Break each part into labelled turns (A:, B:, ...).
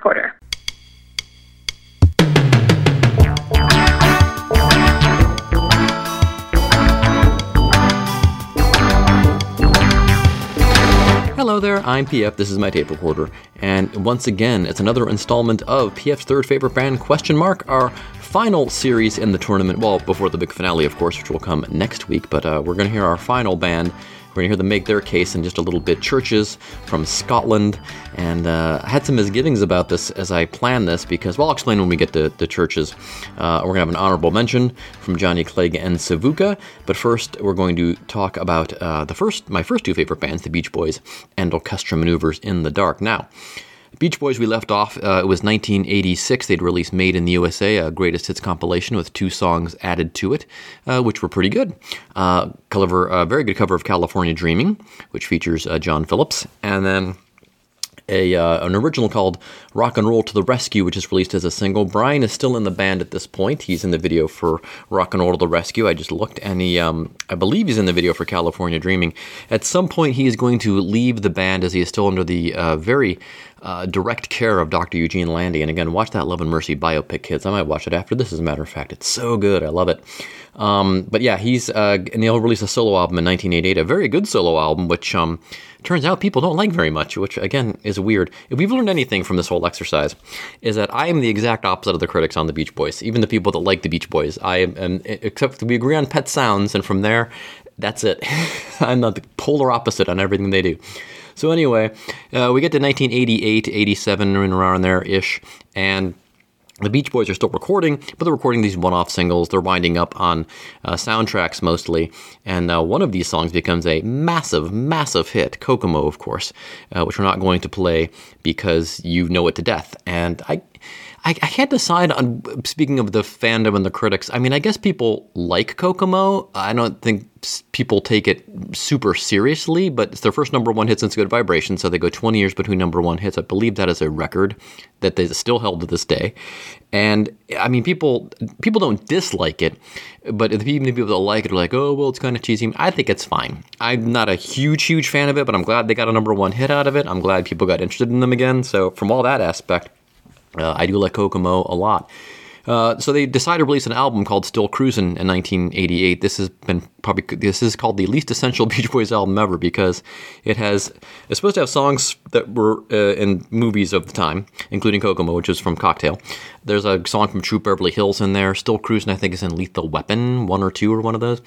A: recorder.
B: Hello there, I'm PF, this is my tape recorder, and once again, it's another installment of PF's third favorite band question mark, our final series in the tournament, well, before the big finale, of course, which will come next week, but uh, we're going to hear our final band we're going to hear them make their case in just a little bit. Churches from Scotland. And uh, I had some misgivings about this as I planned this because, well, I'll explain when we get to the churches. Uh, we're going to have an honorable mention from Johnny Clegg and Savuka. But first, we're going to talk about uh, the first, my first two favorite bands, the Beach Boys and Orchestral Manoeuvres in the Dark. Now, Beach Boys, we left off. Uh, it was 1986. They'd released Made in the USA, a greatest hits compilation with two songs added to it, uh, which were pretty good. Uh, cover, a very good cover of California Dreaming, which features uh, John Phillips, and then a, uh, an original called Rock and Roll to the Rescue, which is released as a single. Brian is still in the band at this point. He's in the video for Rock and Roll to the Rescue. I just looked, and he, um, I believe he's in the video for California Dreaming. At some point, he is going to leave the band as he is still under the uh, very uh, direct care of Dr. Eugene Landy. And again, watch that Love and Mercy biopic, kids. I might watch it after this, as a matter of fact. It's so good. I love it. Um, but yeah, he's, uh, and he'll release a solo album in 1988, a very good solo album, which, um, turns out people don't like very much, which again is weird. If we've learned anything from this whole exercise, is that I am the exact opposite of the critics on the Beach Boys, even the people that like the Beach Boys. I am, except we agree on Pet Sounds, and from there, that's it. I'm the polar opposite on everything they do. So anyway, uh, we get to 1988, 87, around there ish, and the Beach Boys are still recording, but they're recording these one off singles. They're winding up on uh, soundtracks mostly. And uh, one of these songs becomes a massive, massive hit Kokomo, of course, uh, which we're not going to play because you know it to death. And I. I, I, can't decide on speaking of the fandom and the critics. I mean, I guess people like Kokomo. I don't think people take it super seriously, but it's their first number one hit since Good Vibration, so they go 20 years between number one hits. I believe that is a record that they still held to this day. And I mean, people people don't dislike it, but even the people that like it are like, oh, well, it's kind of cheesy. I think it's fine. I'm not a huge, huge fan of it, but I'm glad they got a number one hit out of it. I'm glad people got interested in them again. So from all that aspect, uh, I do like Kokomo a lot. Uh, so they decided to release an album called Still Cruisin' in 1988. This has been probably this is called the least essential Beach Boys album ever because it has it's supposed to have songs that were uh, in movies of the time, including Kokomo, which is from Cocktail. There's a song from Troop Beverly Hills in there. Still Cruisin', I think, is in Lethal Weapon, one or two or one of those.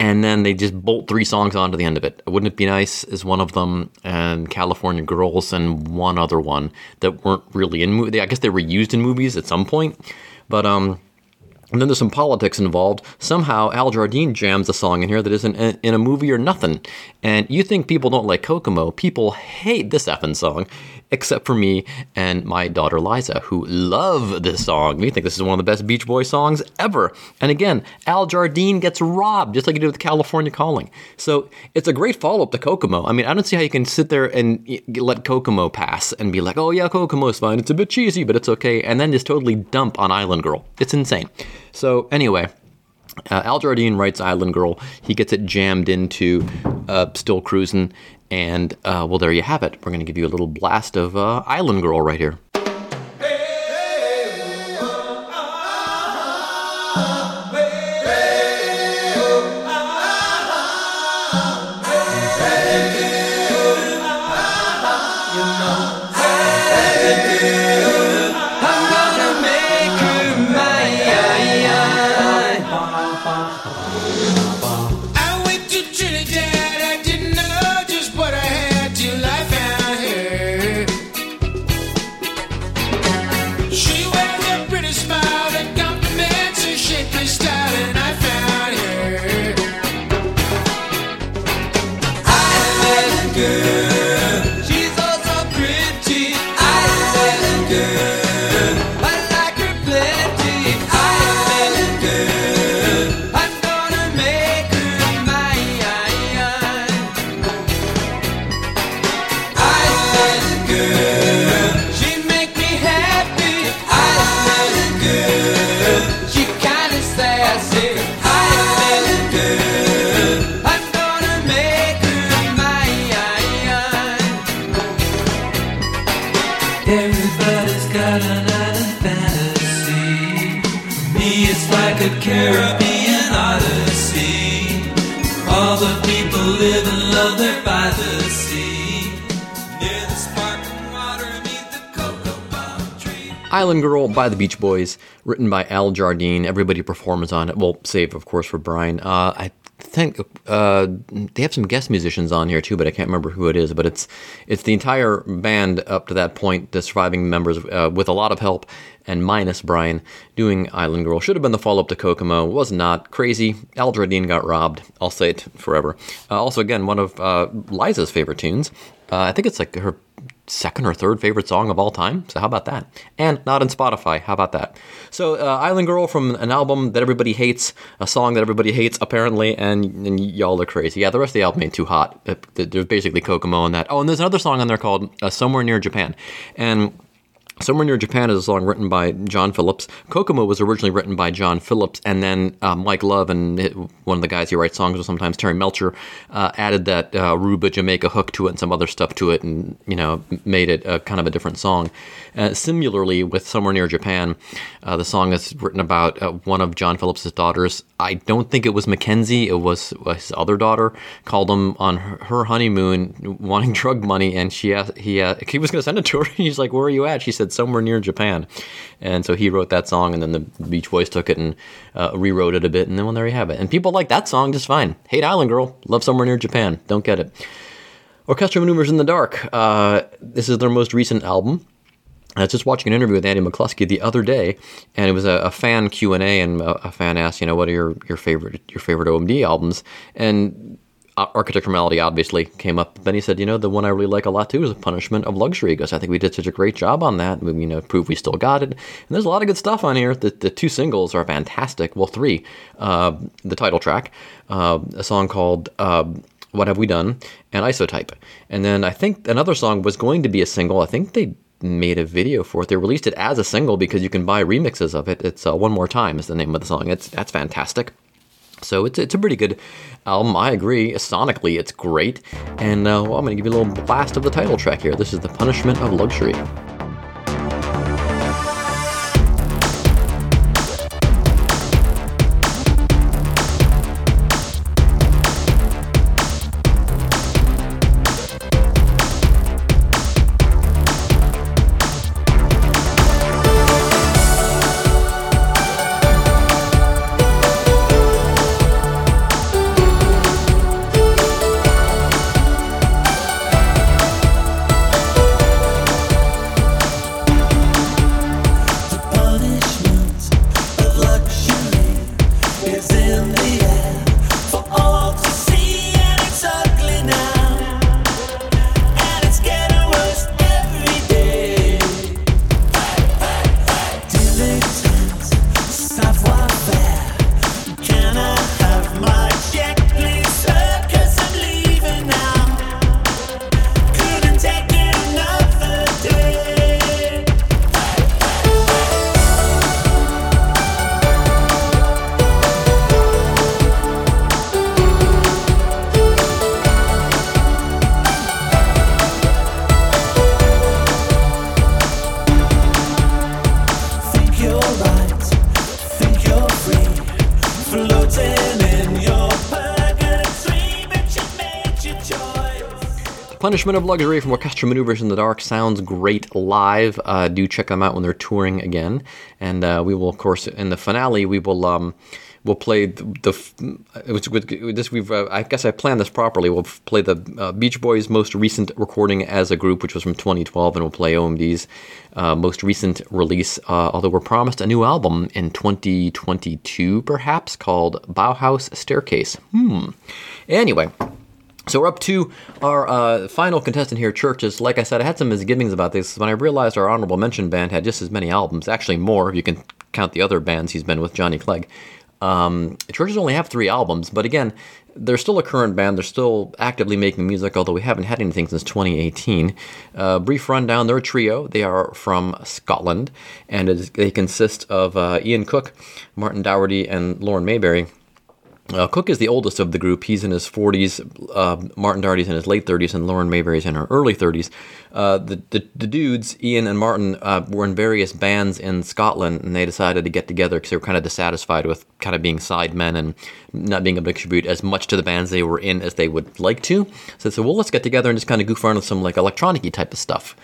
B: And then they just bolt three songs onto the end of it. Wouldn't it be nice? Is one of them, and California Girls, and one other one that weren't really in movie. I guess they were used in movies at some point but um, and then there's some politics involved. Somehow Al Jardine jams a song in here that isn't in a movie or nothing. And you think people don't like Kokomo. People hate this effing song, except for me and my daughter Liza, who love this song. We think this is one of the best Beach Boy songs ever. And again, Al Jardine gets robbed, just like he did with California Calling. So it's a great follow up to Kokomo. I mean, I don't see how you can sit there and let Kokomo pass and be like, oh yeah, Kokomo's fine. It's a bit cheesy, but it's okay. And then just totally dump on Island Girl. It's insane. So anyway, uh, Al Jardine writes Island Girl. He gets it jammed into uh, Still Cruising. And uh, well, there you have it. We're going to give you a little blast of uh, Island Girl right here.
A: By the
B: Beach Boys, written by Al Jardine. Everybody performs on it. Well, save, of course, for Brian. Uh, I think uh, they have some guest musicians on here too, but I can't remember who it is. But it's it's the entire band up to that point, the surviving members, uh, with a lot of help and minus Brian doing Island Girl. Should have been the follow up to Kokomo. Was not crazy. Al Jardine got robbed. I'll say it forever. Uh, also, again, one of uh, Liza's favorite tunes. Uh, I think it's like her second or third favorite song of all time. So how about that? And not on Spotify. How about that? So uh, Island Girl from an album that everybody hates, a song that everybody hates apparently, and, and y'all are crazy. Yeah, the rest of the album ain't too hot. Uh, There's basically Kokomo on that. Oh, and there's another song on there called uh, Somewhere Near Japan, and Somewhere Near Japan is a song written by John Phillips. Kokomo was originally written by John Phillips, and then uh, Mike Love and one of the guys who writes songs with sometimes, Terry Melcher, uh, added that uh, Aruba Jamaica hook to it and some other stuff to it, and you know made it a, kind of a different song. Uh, similarly, with Somewhere Near Japan, uh, the song is written about uh, one of John Phillips' daughters. I don't think it was Mackenzie; it was his other daughter. Called him on her her honeymoon, wanting drug money, and she asked, he uh, he was going to send it to her. He's like, "Where are you at?" She said, "Somewhere near Japan," and so he wrote that song, and then the Beach Boys took it and uh, rewrote it a bit, and then well, there you have it. And people like that song just fine. Hate Island Girl, love Somewhere Near Japan. Don't get it. Orchestral Manoeuvres in the Dark. Uh, this is their most recent album. I was just watching an interview with Andy McCluskey the other day, and it was a, a fan Q and A, and a, fan asked, you know, what are your, your favorite your favorite OMD albums? And uh, Architecture Melody obviously came up. Then he said, you know, the one I really like a lot too is a Punishment of Luxury. He goes, I think we did such a great job on that. We, you know, prove we still got it. And there's a lot of good stuff on here. The, the two singles are fantastic. Well, three. Uh, the title track, uh, a song called. Uh, what Have We Done, and Isotype. And then I think another song was going to be a single. I think they made a video for it. They released it as a single because you can buy remixes of it. It's uh, One More Time is the name of the song. It's That's fantastic. So it's, it's a pretty good album. I agree. Sonically, it's great. And uh, well, I'm going to give you a little blast of the title track here. This is The Punishment of Luxury.
C: Punishment of Luxury
B: from Orchestral Manoeuvres in the Dark sounds great live. Uh, do check them out when they're touring again. And uh, we will, of course, in the finale, we will um, we'll play the. the this. We've uh, I guess I planned this properly. We'll play the uh, Beach Boys' most recent recording as a group, which was from 2012, and we'll play OMD's uh, most recent release. Uh, although we're promised a new album in 2022, perhaps called Bauhaus Staircase. Hmm. Anyway. So we're up to our uh, final contestant here, Churches. Like I said, I had some misgivings about this when I realized our honorable mention band had just as many albums, actually more if you can count the other bands he's been with, Johnny Clegg. Um, Churches only have three albums, but again, they're still a current band. They're still actively making music, although we haven't had anything since 2018. Uh, brief rundown: they're a trio. They are from Scotland, and they consist of uh, Iain Cook, Martin Doherty, and Lauren Mayberry. Uh, Cook is the oldest of the group. He's in his 40s. Uh, Martin Doherty's in his late 30s, and Lauren Mayberry's in her early 30s. Uh, the, the the dudes, Iain and Martin, uh, were in various bands in Scotland, and they decided to get together because they were kind of dissatisfied with kind of being sidemen and not being able to contribute as much to the bands they were in as they would like to. So they said, well, let's get together and just kind of goof around with some like electronic type of stuff.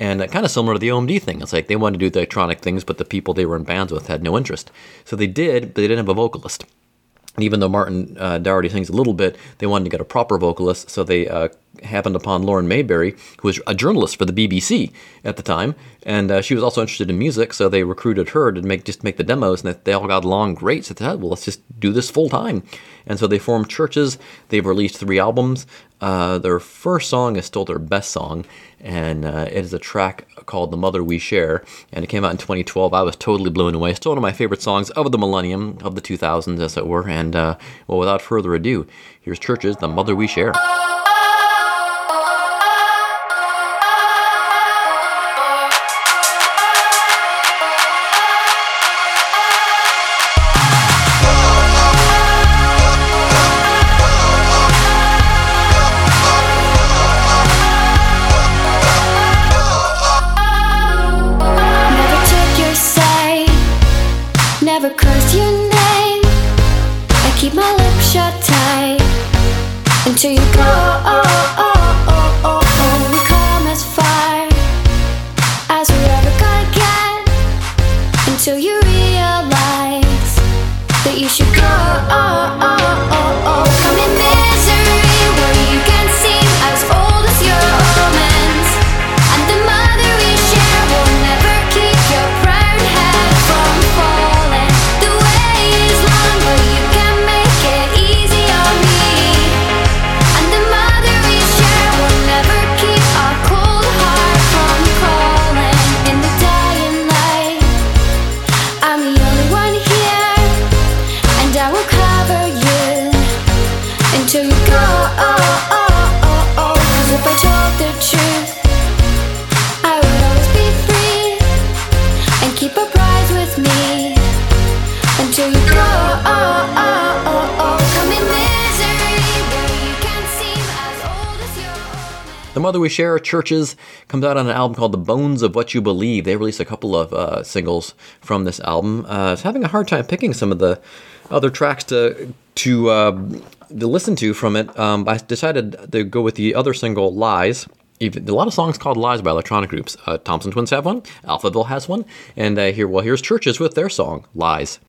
B: And uh, kind of similar to the OMD thing. It's like they wanted to do the electronic things, but the people they were in bands with had no interest. So they did, but they didn't have a vocalist. And even though Martin uh, Doherty sings a little bit, they wanted to get a proper vocalist, so they uh, happened upon Lauren Mayberry, who was a journalist for the BBC at the time, and uh, she was also interested in music, so they recruited her to make just make the demos, and they all got along great. So they said, "Well, let's just do this full time," and so they formed Churches. They've released three albums. Uh, their first song is still their best song, and uh, it is a track called "The Mother We Share," and it came out in 2012. I was totally blown away. Still one of my favorite songs of the millennium, of the 2000s, as it were. And uh, well, without further ado, here's Churches, "The Mother We Share."
D: You go. Mother We Share
B: Churches comes out on an album called The Bones of What You Believe. They released a couple of uh, singles from this album. Uh, I was having a hard time picking some of the other tracks to to uh, to listen to from it. Um, I decided to go with the other single, Lies. Even, a lot of songs called Lies by electronic groups. Uh, Thompson Twins have one, Alphaville has one, and uh, here, well, here's Churches with their song,
D: Lies.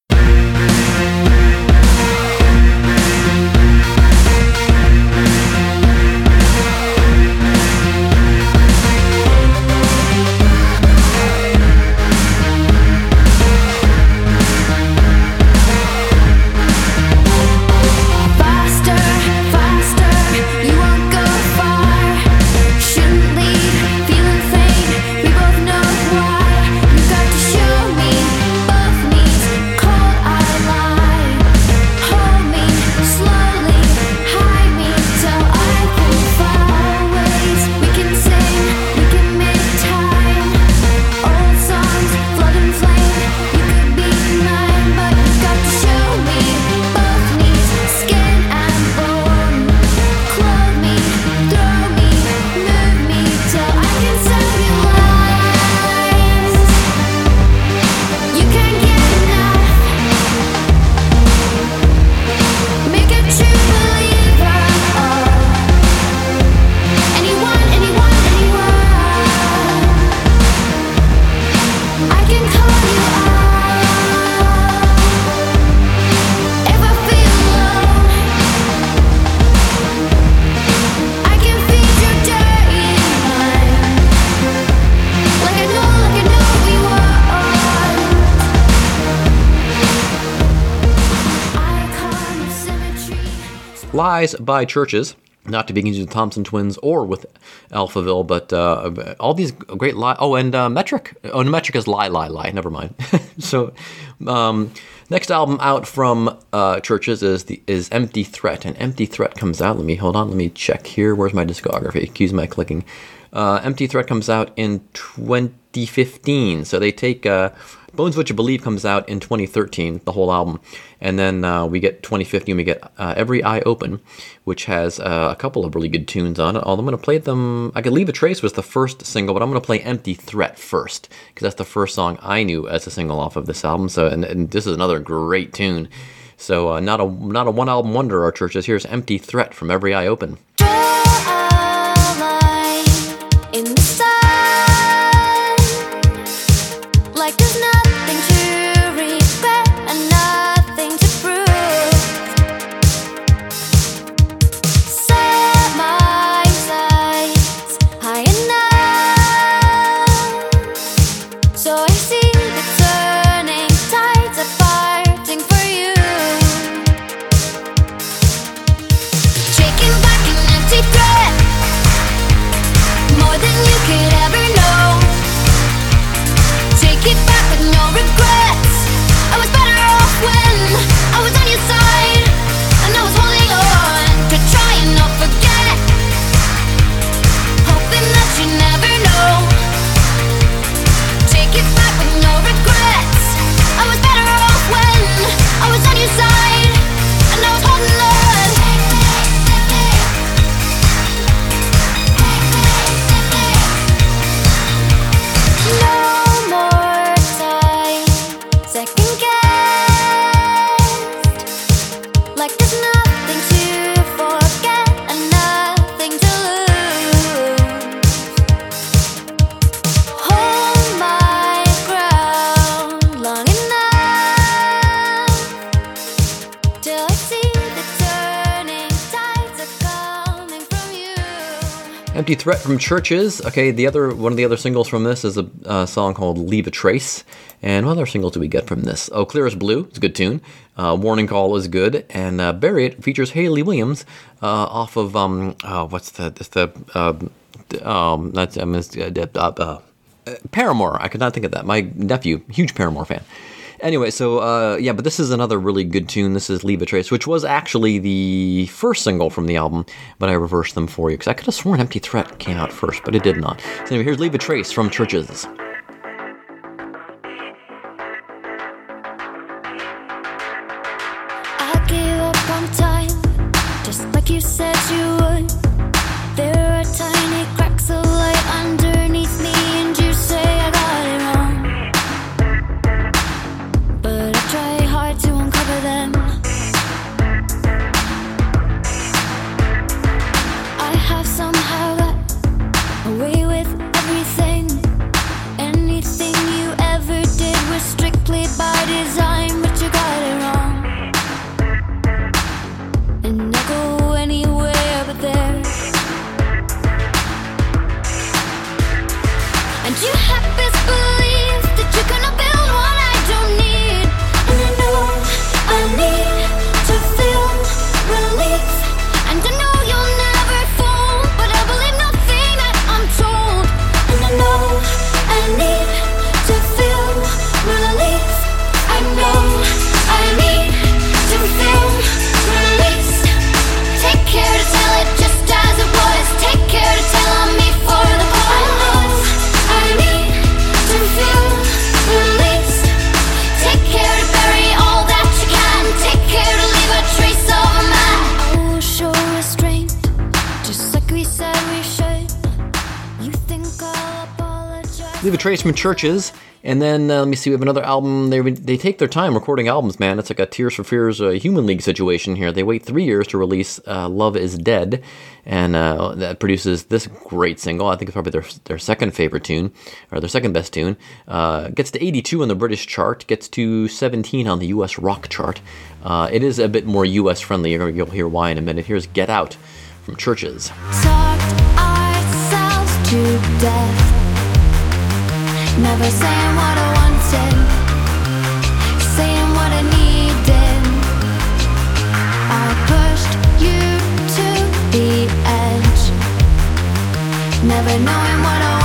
B: By Churches. Not to be confused with Thompson Twins or with Alphaville, but uh, all these great lie. Oh, and uh, Metric. Oh, no, Metric is lie, lie, lie. Never mind. so, um, next album out from uh, Churches is the is Empty Threat, and Empty Threat comes out. Let me hold on. Let me check here. Where's my discography? Excuse my clicking. Uh, Empty Threat comes out in 2015. So they take uh, Bones What You Believe comes out in 2013, the whole album. And then uh, we get 2015, we get uh, Every Eye Open, which has uh, a couple of really good tunes on it. Although I'm going to play them, I could Leave a Trace was the first single, but I'm going to play Empty Threat first, because that's the first song I knew as a single off of this album. So, and, and this is another great tune. So, uh, not a not a one album wonder, our churches. Here's Empty Threat from Every Eye Open.
D: Empty Threat from
B: Churches. Okay, the other one of the other singles from this is a uh, song called Leave a Trace. And what other singles do we get from this? Oh, Clear as Blue, it's a good tune. Uh, Warning Call is good. And uh, Bury It features Hayley Williams uh, off of, um, oh, what's the, it's the, um, um, that's, uh, uh, uh, Paramore. I could not think of that. My nephew, huge Paramore fan. Anyway, so uh, yeah, but this is another really good tune. This is Leave a Trace, which was actually the first single from the album, but I reversed them for you because I could have sworn Empty Threat came out first, but it did not. So anyway, here's Leave a Trace from Churches.
D: You said you apologize?
B: Leave Trace from Churches. And then uh, let me see, we have another album. They, they take their time recording albums, man. It's like a Tears for Fears uh, Human League situation here. They wait three years to release uh, Love is Dead, and uh, that produces this great single. I think it's probably their, their second favorite tune, or their second best tune. Uh, gets to 82 on the British chart, gets to 17 on the US rock chart. Uh, it is a bit more US friendly. You're- You'll hear why in a minute. Here's Get Out from Churches.
D: to death. Never saying what I wanted, saying what I needed. I pushed you to the edge, never knowing what I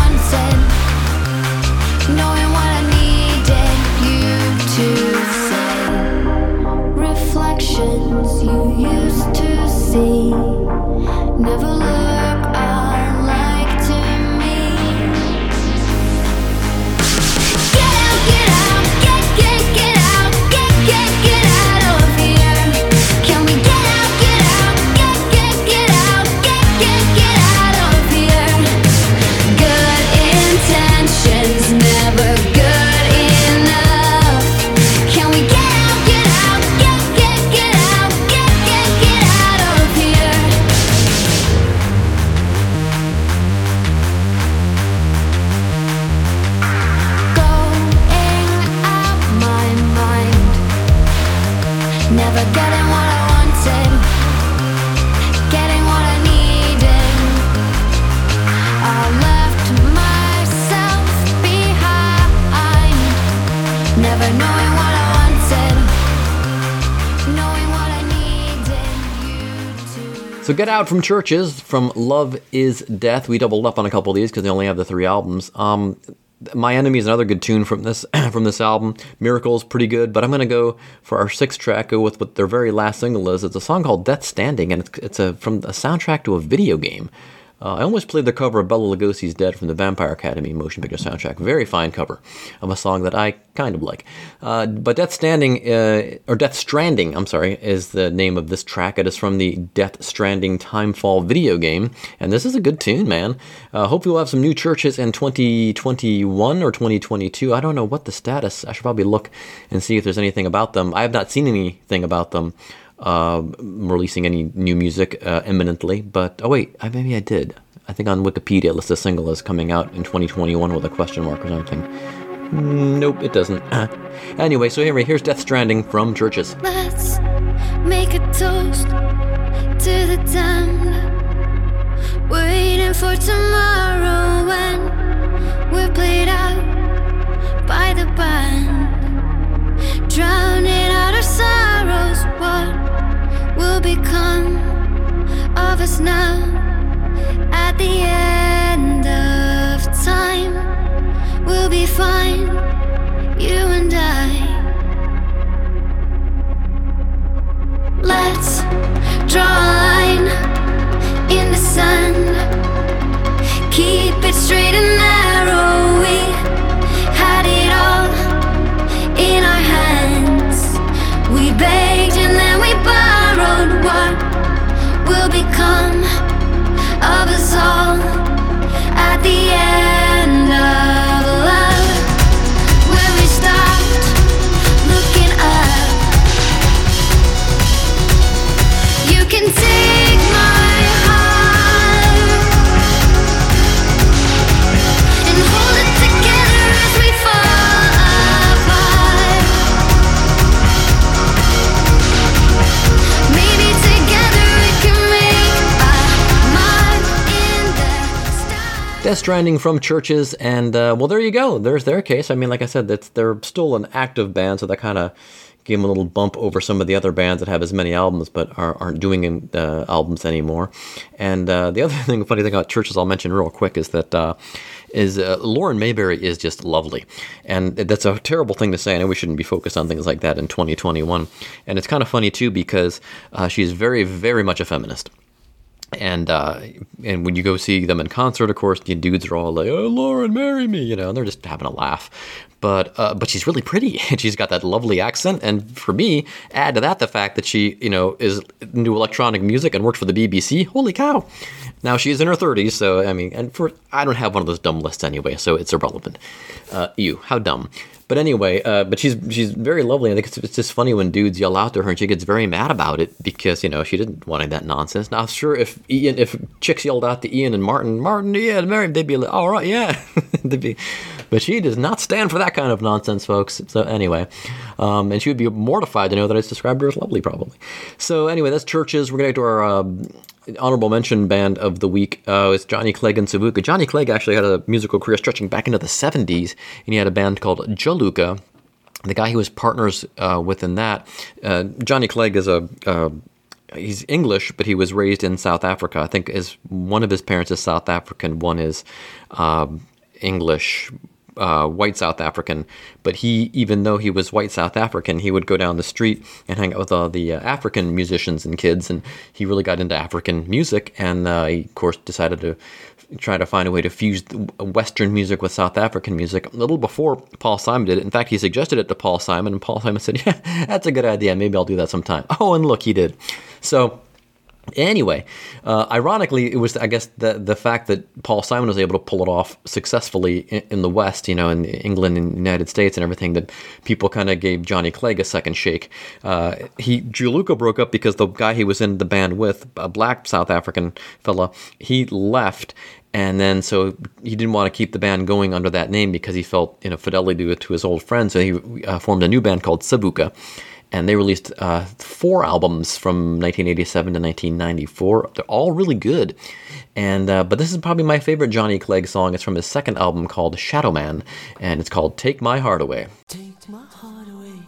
B: So get out from churches from Love Is Death. We doubled up on a couple of these because they only have the three albums. Um, my enemy is another good tune from this from this album. Miracle's pretty good, but I'm gonna go for our sixth track. Go with what their very last single is. It's a song called "Death Standing," and it's, it's a from a soundtrack to a video game. Uh, I almost played the cover of Bela Lugosi's Dead from the Vampire Academy motion picture soundtrack. Very fine cover of a song that I kind of like. Uh, but Death Standing, uh, or Death Stranding, I'm sorry, is the name of this track. It is from the Death Stranding Timefall video game. And this is a good tune, man. Uh, hopefully, we'll have some new churches in 2021 or 2022. I don't know what the status. I should probably look and see if there's anything about them. I have not seen anything about them uh, releasing any new music uh, imminently. But oh wait, I, maybe I did. I think on Wikipedia it lists a single as coming out in 2021 with a question mark or something. Mm, Nope, it doesn't. anyway, so here, here's Death Stranding from Churches.
D: Let's make a toast to the damned. Waiting for tomorrow when we're played out by the band. Drowning out our sorrows, what will become of us now? At the end of time, we'll be fine, you and I.
B: Death Stranding from Churches, and uh, well, there you go. There's their case. I mean, like I said, that's they're still an active band, so that kind of gave them a little bump over some of the other bands that have as many albums but are, aren't doing uh, albums anymore. And uh, the other thing, funny thing about Churches, I'll mention real quick is that. Uh, is uh, Lauren Mayberry is just lovely, and that's a terrible thing to say. I know we shouldn't be focused on things like that in 2021, and it's kind of funny too because uh, she's very, very much a feminist and uh, and when you go see them in concert, of course, the dudes are all like, "Oh, Lauren, marry me," you know, and they're just having a laugh. But uh, but she's really pretty, and she's got that lovely accent. And for me, add to that the fact that she, you know, is into electronic music and worked for the BBC. Holy cow! Now she's in her 30s, so I mean, and for I don't have one of those dumb lists anyway, so it's irrelevant. Uh, you, how dumb. But anyway, uh, but she's she's very lovely. I think it's, it's just funny when dudes yell out to her and she gets very mad about it because you know she didn't want any that nonsense. Now, sure, if Iain, if chicks yelled out to Iain and Martin, Martin, yeah, marry, they'd be like, all right, yeah, be. But she does not stand for that kind of nonsense, folks. So anyway, um, and she would be mortified to know that I described her as lovely, probably. So anyway, that's churches. We're gonna get to our. um honorable mention band of the week uh, is Johnny Clegg and Savuka. Johnny Clegg actually had a musical career stretching back into the 70s, and he had a band called Juluka. The guy he was partners uh, with in that, uh, Johnny Clegg is a. Uh, He's English, but he was raised in South Africa. I think is one of his parents is South African, one is um, English, uh, white South African. But he, even though he was white South African, he would go down the street and hang out with all the uh, African musicians and kids, and he really got into African music. And uh, he, of course, decided to try to find a way to fuse Western music with South African music. A little before Paul Simon did it. In fact, he suggested it to Paul Simon, and Paul Simon said, "Yeah, that's a good idea. Maybe I'll do that sometime." Oh, and look, he did. So. Anyway, uh, ironically, it was I guess the the fact that Paul Simon was able to pull it off successfully in, in the West, you know, in England and the United States and everything, that people kind of gave Johnny Clegg a second shake. Uh, he Juluka broke up because the guy he was in the band with, a black South African fella, he left. And then, so he didn't want to keep the band going under that name because he felt, you know, fidelity to, to his old friend. So he uh, formed a new band called Savuka and they released uh, four albums from 1987 to 1994. They're all really good, and uh, but this is probably my favorite Johnny Clegg song. It's from his second album called Shadow Man, and it's called "Take My Heart Away."
C: Take my heart away,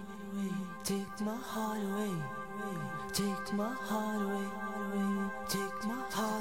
C: take my heart away, take my heart away, take crimes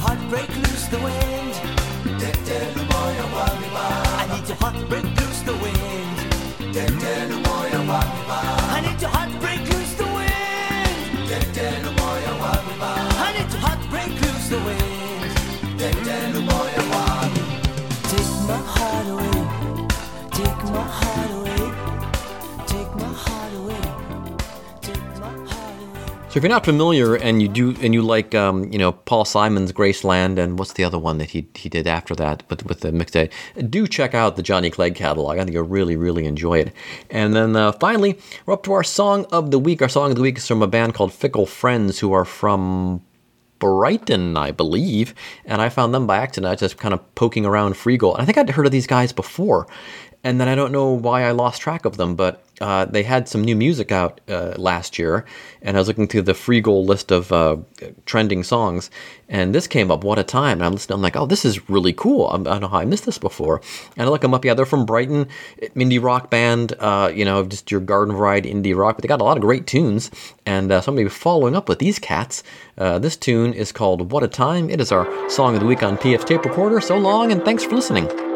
C: heartbreak loose the wind.
B: So if you're not familiar and you do and you like um, you know Paul Simon's Graceland and what's the other one that he he did after that with with the mixtape, do check out the Johnny Clegg catalog. I think you'll really really enjoy it. And then uh, finally, we're up to our song of the week. Our song of the week is from a band called Fickle Friends, who are from Brighton, I believe, and I found them by accident. I was just kind of poking around Freegal, and I think I'd heard of these guys before, and then I don't know why I lost track of them, but uh, they had some new music out uh, last year, and I was looking through the Freegal list of uh, trending songs, and this came up. What a time! And I'm. I'm like, oh, this is really cool. I don't know how I missed this before. And I look them up. Yeah, they're from Brighton, indie rock band. Uh, you know, just your garden variety indie rock, but they got a lot of great tunes. And uh, so I'm gonna be following up with these cats. Uh, this tune is called "What a Time." It is our song of the week on PF Tape Recorder. So long, and thanks for listening.